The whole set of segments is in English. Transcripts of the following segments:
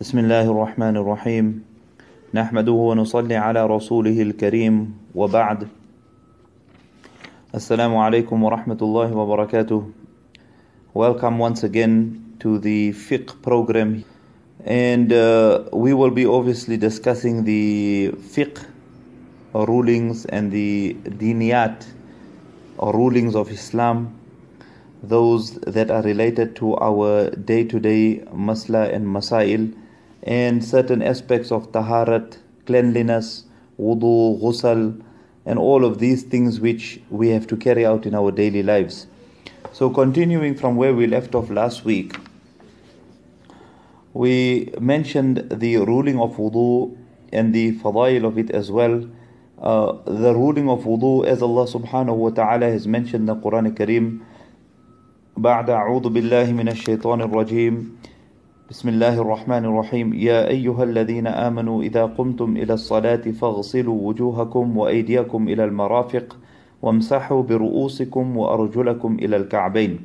بسم الله الرحمن الرحيم نحمده ونصلي على رسوله الكريم وبعد السلام عليكم ورحمة الله وبركاته Welcome once again to the fiqh program and uh, we will be obviously discussing the fiqh rulings and the diniyat or rulings of Islam those that are related to our day-to-day masla and masail and certain aspects of taharat, cleanliness, wudu, ghusl, and all of these things which we have to carry out in our daily lives. So, continuing from where we left off last week, we mentioned the ruling of wudu and the fadail of it as well. Uh, the ruling of wudu, as Allah subhanahu wa ta'ala has mentioned in the Quran Kareem, بعد أعوذ بالله من الشيطان الرجيم بسم الله الرحمن الرحيم يا أيها الذين آمنوا إذا قمتم إلى الصلاة فاغسلوا وجوهكم وأيديكم إلى المرافق وامسحوا برؤوسكم وأرجلكم إلى الكعبين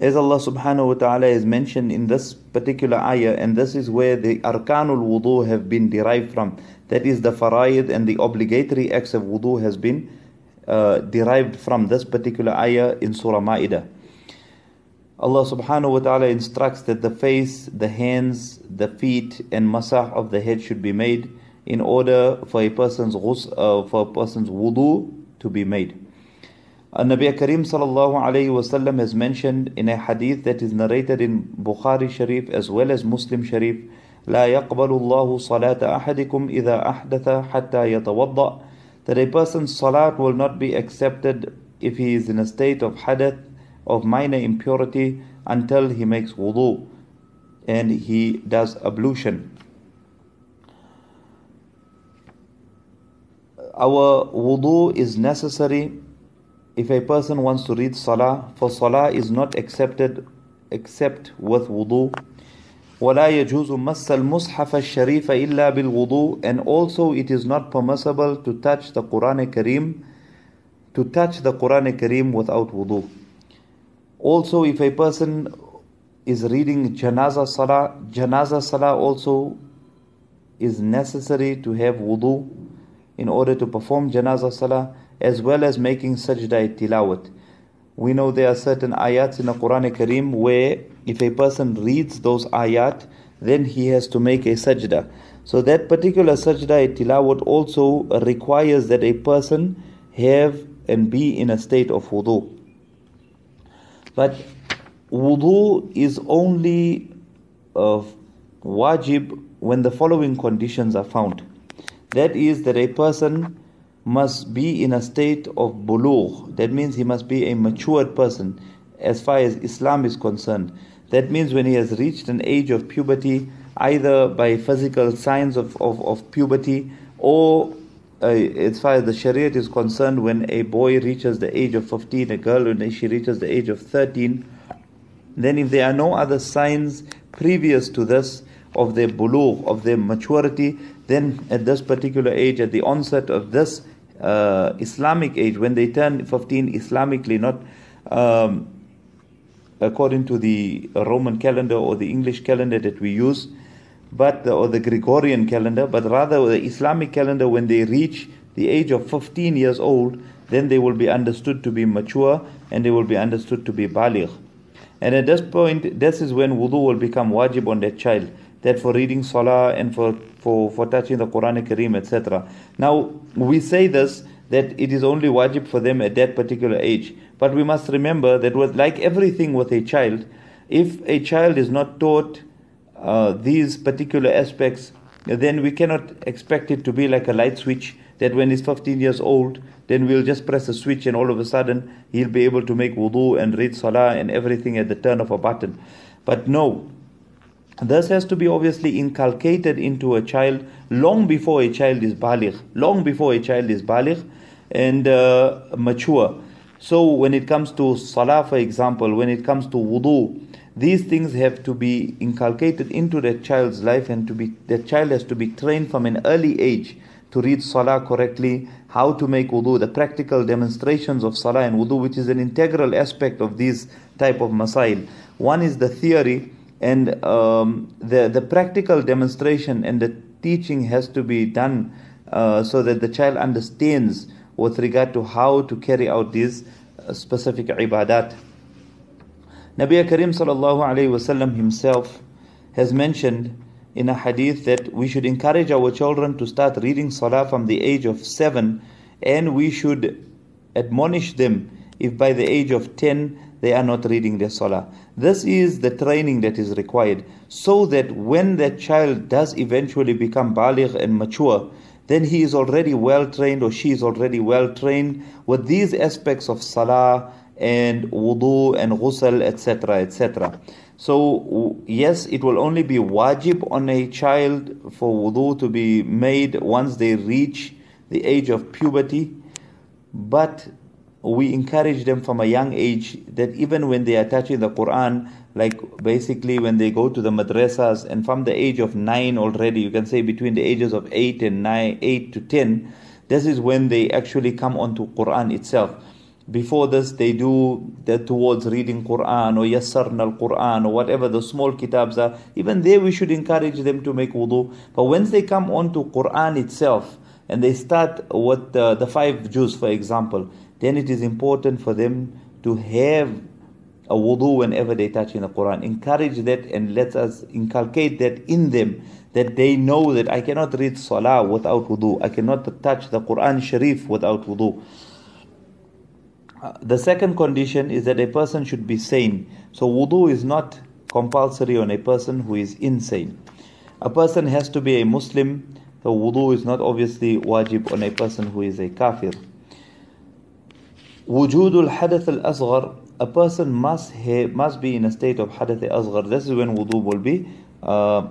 As Allah subhanahu wa ta'ala has mentioned in this particular ayah, and this is where the arkanul wudu have been derived from. That is the faraid and the obligatory acts of wudu has been uh, derived from this particular ayah in Surah Ma'idah. Allah subhanahu wa ta'ala instructs that the face, the hands, the feet, and masah of the head should be made in order for a person's ghus, uh, for a person's wudu to be made. Uh, Nabi Karim sallallahu alayhi wasallam has mentioned in a hadith that is narrated in Bukhari Sharif as well as Muslim Sharif لا يقبل الله صلاة أحدكم إذا أحدث حتى يتوضأ that a person's salat will not be accepted if he is in a state of hadath of minor impurity until he makes wudu and he does ablution. Our wudu is necessary if a person wants to read salah, for salah is not accepted except with wudu. ولا يجوز مس المصحف الشريف إلا بالوضوء and also it is not permissible to touch the Quran Kareem to touch the Quran Kareem without wudu. also, if a person is reading janaza salah, janaza salah also is necessary to have wudu in order to perform janaza salah as well as making sajda tilawat. We know there are certain ayats in the Quran Kareem where if a person reads those ayat, then he has to make a sajda. So that particular sajda tilawat also requires that a person have and be in a state of wudu. But wudu is only uh, wajib when the following conditions are found. That is that a person must be in a state of bulugh. That means he must be a matured person as far as Islam is concerned. That means when he has reached an age of puberty, either by physical signs of, of, of puberty or uh, as far as the Sharia is concerned, when a boy reaches the age of 15, a girl when she reaches the age of 13, then if there are no other signs previous to this of their bulugh, of their maturity, then at this particular age, at the onset of this uh, Islamic age, when they turn 15 Islamically, not um, according to the Roman calendar or the English calendar that we use, but the, or the Gregorian calendar, but rather the Islamic calendar, when they reach the age of 15 years old, then they will be understood to be mature and they will be understood to be baligh. And at this point, this is when wudu will become wajib on that child. That for reading salah and for, for, for touching the Quran Kareem, etc. Now, we say this that it is only wajib for them at that particular age. But we must remember that with like everything with a child, if a child is not taught uh, these particular aspects, then we cannot expect it to be like a light switch that when he's 15 years old, then we'll just press a switch and all of a sudden he'll be able to make wudu and read salah and everything at the turn of a button. But no, this has to be obviously inculcated into a child long before a child is baligh, long before a child is baligh and uh, mature. So when it comes to salah, for example, when it comes to wudu, these things have to be inculcated into that child's life and to be that child has to be trained from an early age to read salah correctly, how to make wudu, the practical demonstrations of salah and wudu, which is an integral aspect of these type of masail. One is the theory and um, the the practical demonstration and the teaching has to be done uh, so that the child understands with regard to how to carry out these uh, specific ibadat. Nabi Karim sallallahu alayhi wasallam himself has mentioned in a hadith that we should encourage our children to start reading salah from the age of 7 and we should admonish them if by the age of 10 they are not reading their salah. This is the training that is required so that when that child does eventually become baligh and mature, then he is already well trained or she is already well trained with these aspects of salah and wudu and ghusl, etc. etc. So, yes, it will only be wajib on a child for wudu to be made once they reach the age of puberty, but we encourage them from a young age that even when they are touching the Quran, like basically when they go to the madrasas and from the age of nine already, you can say between the ages of eight and nine, eight to ten, this is when they actually come onto Quran itself. Before this, they do that towards reading Quran or Yassarna al Quran or whatever the small kitabs are. Even there, we should encourage them to make wudu. But once they come on to Quran itself and they start with the, the five juz for example, then it is important for them to have a wudu whenever they touch in the Quran. Encourage that and let us inculcate that in them that they know that I cannot read salah without wudu. I cannot touch the Quran Sharif without wudu. The second condition is that a person should be sane. So wudu is not compulsory on a person who is insane. A person has to be a Muslim. So wudu is not obviously wajib on a person who is a kafir. Wujudul hadath al-asghar, a person must must be in a state of hadath al-asghar. This is when wudu will be uh,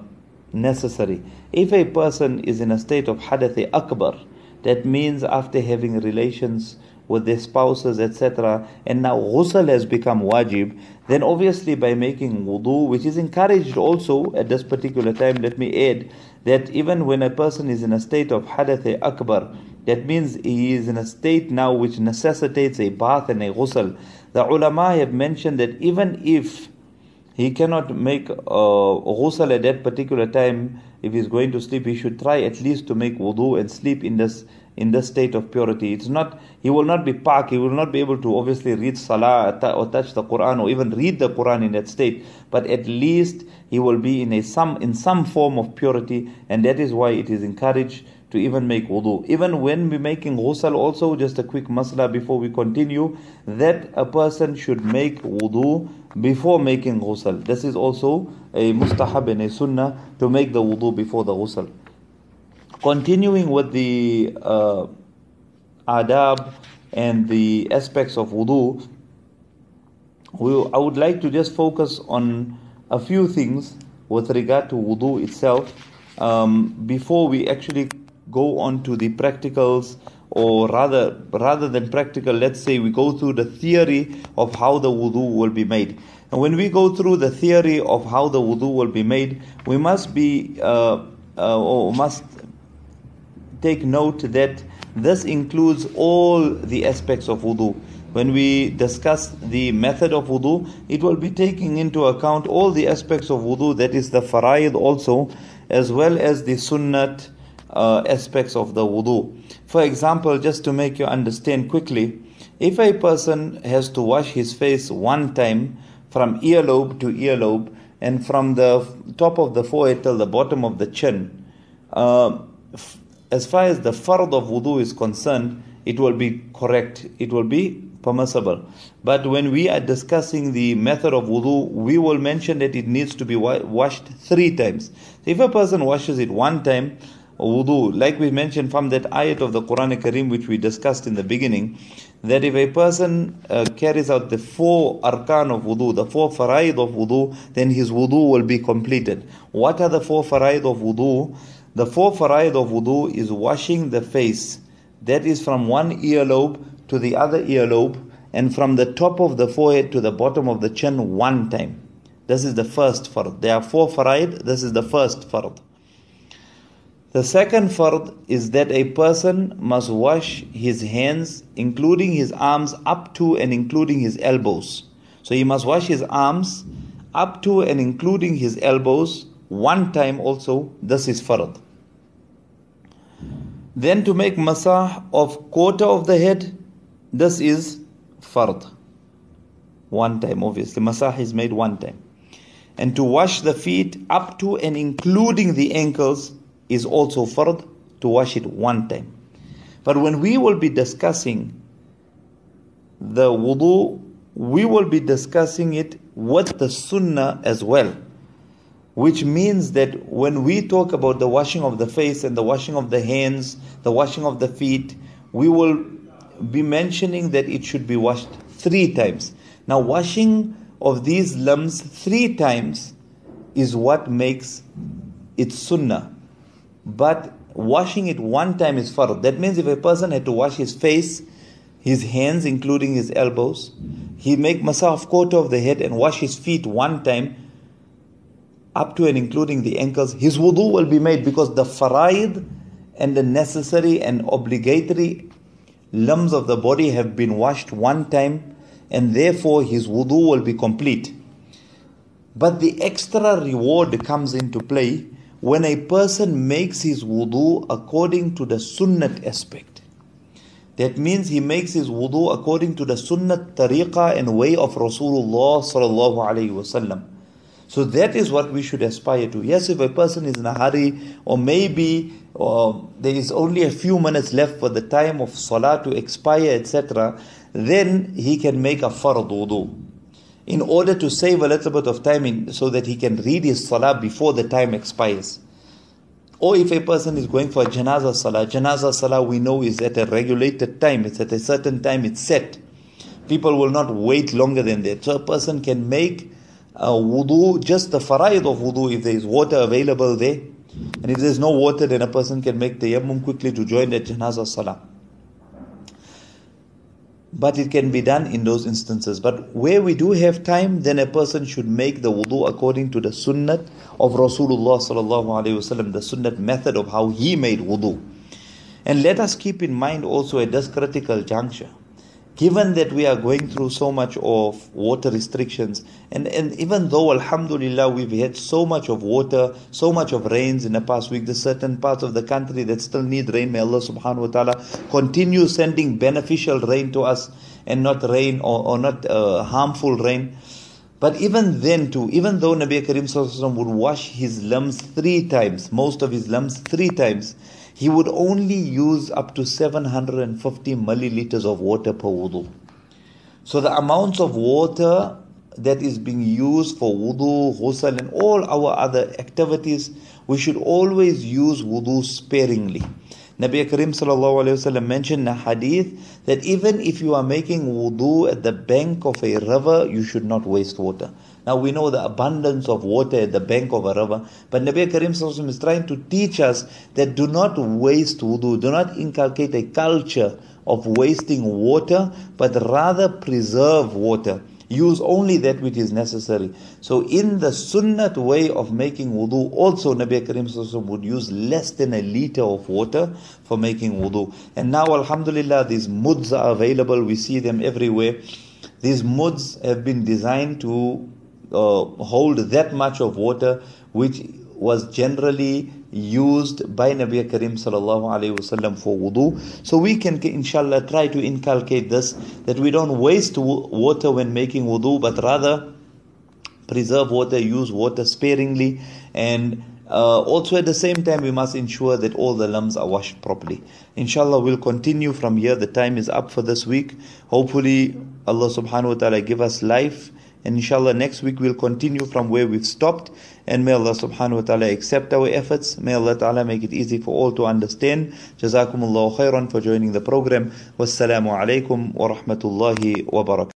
necessary. If a person is in a state of hadath akbar, that means after having relations with their spouses, etc., and now ghusl has become wajib, then obviously by making wudu, which is encouraged also at this particular time, let me add that even when a person is in a state of hadath akbar, that means he is in a state now which necessitates a bath and a ghusl. The ulama have mentioned that even if he cannot make a ghusl at that particular time, if he's going to sleep, he should try at least to make wudu and sleep in this in this state of purity. It's not he will not be pak, he will not be able to obviously read salah or touch the Quran or even read the Quran in that state, but at least he will be in a some in some form of purity, and that is why it is encouraged to even make wudu. Even when we're making ghusl, also just a quick masla before we continue, that a person should make wudu before making ghusl. This is also a mustahab and a sunnah to make the wudu before the ghusl. Continuing with the uh, adab and the aspects of wudu, we, I would like to just focus on a few things with regard to wudu itself um, before we actually go on to the practicals or rather rather than practical let's say we go through the theory of how the wudu will be made. And when we go through the theory of how the wudu will be made we must be uh, uh, or must take note that this includes all the aspects of wudu when we discuss the method of wudu it will be taking into account all the aspects of wudu that is the faraid also as well as the sunnat uh, aspects of the wudu. For example, just to make you understand quickly, if a person has to wash his face one time from earlobe to earlobe and from the top of the forehead till the bottom of the chin, uh, as far as the fard of wudu is concerned, it will be correct, it will be permissible. But when we are discussing the method of wudu, we will mention that it needs to be wa- washed three times. If a person washes it one time, wudu, like we mentioned from that ayat of the Quran Kareem which we discussed in the beginning, that if a person uh, carries out the four arkan of wudu, the four faraid of wudu, then his wudu will be completed. What are the four faraid of wudu? The four faraid of wudu is washing the face. That is from one earlobe to the other earlobe and from the top of the forehead to the bottom of the chin one time. This is the first fard. There are four faraid. This is the first fard. The second fard is that a person must wash his hands, including his arms, up to and including his elbows. So he must wash his arms up to and including his elbows one time also, this is farad. Then to make masah of quarter of the head, this is fard. One time, obviously. Masah is made one time. And to wash the feet up to and including the ankles is also fard to wash it one time. But when we will be discussing the wudu, we will be discussing it with the sunnah as well. Which means that when we talk about the washing of the face and the washing of the hands, the washing of the feet, we will be mentioning that it should be washed three times. Now, washing of these limbs three times is what makes it sunnah. But washing it one time is fard. That means if a person had to wash his face, his hands, including his elbows, he make masah quarter of the head and wash his feet one time, up to and including the ankles, his wudu will be made because the faraid and the necessary and obligatory limbs of the body have been washed one time and therefore his wudu will be complete. But the extra reward comes into play when a person makes his wudu according to the sunnat aspect. That means he makes his wudu according to the sunnat tariqah and way of Rasulullah sallallahu alaihi wasallam. So that is what we should aspire to. Yes, if a person is in a hurry, or maybe or there is only a few minutes left for the time of salah to expire, etc., then he can make a fard wudu. In order to save a little bit of time in, so that he can read his salah before the time expires. Or if a person is going for a janazah salah, janazah salah we know is at a regulated time, it's at a certain time, it's set. People will not wait longer than that. So a person can make a wudu, just the faraid of wudu, if there is water available there. And if there is no water, then a person can make tayammum quickly to join the janazah salah. But it can be done in those instances. But where we do have time, then a person should make the wudu according to the sunnat of Rasulullah sallallahu alaihi wasallam, the sunnat method of how he made wudu. And let us keep in mind also at this critical juncture given that we are going through so much of water restrictions, and, and even though, Alhamdulillah, we've had so much of water, so much of rains in the past week, there's certain parts of the country that still need rain. May Allah subhanahu wa ta'ala continue sending beneficial rain to us and not rain or, or not uh, harmful rain. But even then, too, even though Nabi Karim would wash his limbs three times, most of his limbs three times, he would only use up to 750 milliliters of water per wudu. So the amounts of water that is being used for wudu, ghusl, and all our other activities, we should always use wudu sparingly. Nabi Karim mentioned in a hadith that even if you are making wudu at the bank of a river, you should not waste water. Now we know the abundance of water at the bank of a river, but Nabi Karim is trying to teach us that do not waste wudu, do not inculcate a culture of wasting water, but rather preserve water. Use only that which is necessary. So in the sunnat way of making wudu, also Nabi Karim would use less than a liter of water for making wudu. And now Alhamdulillah these muds are available, we see them everywhere. These muds have been designed to uh, hold that much of water which was generally used by Nabi Karim sallallahu alaihi wasallam for wudu. So we can inshallah try to inculcate this that we don't waste water when making wudu, but rather preserve water, use water sparingly, and uh, also at the same time we must ensure that all the limbs are washed properly. Inshallah, we'll continue from here. The time is up for this week. Hopefully, Allah subhanahu wa taala give us life and inshallah, next week we'll continue from where we've stopped. And may Allah subhanahu wa ta'ala accept our efforts. May Allah ta'ala make it easy for all to understand. Jazakumullahu khairan for joining the program. Wassalamu alaikum wa rahmatullahi wa barakatuh.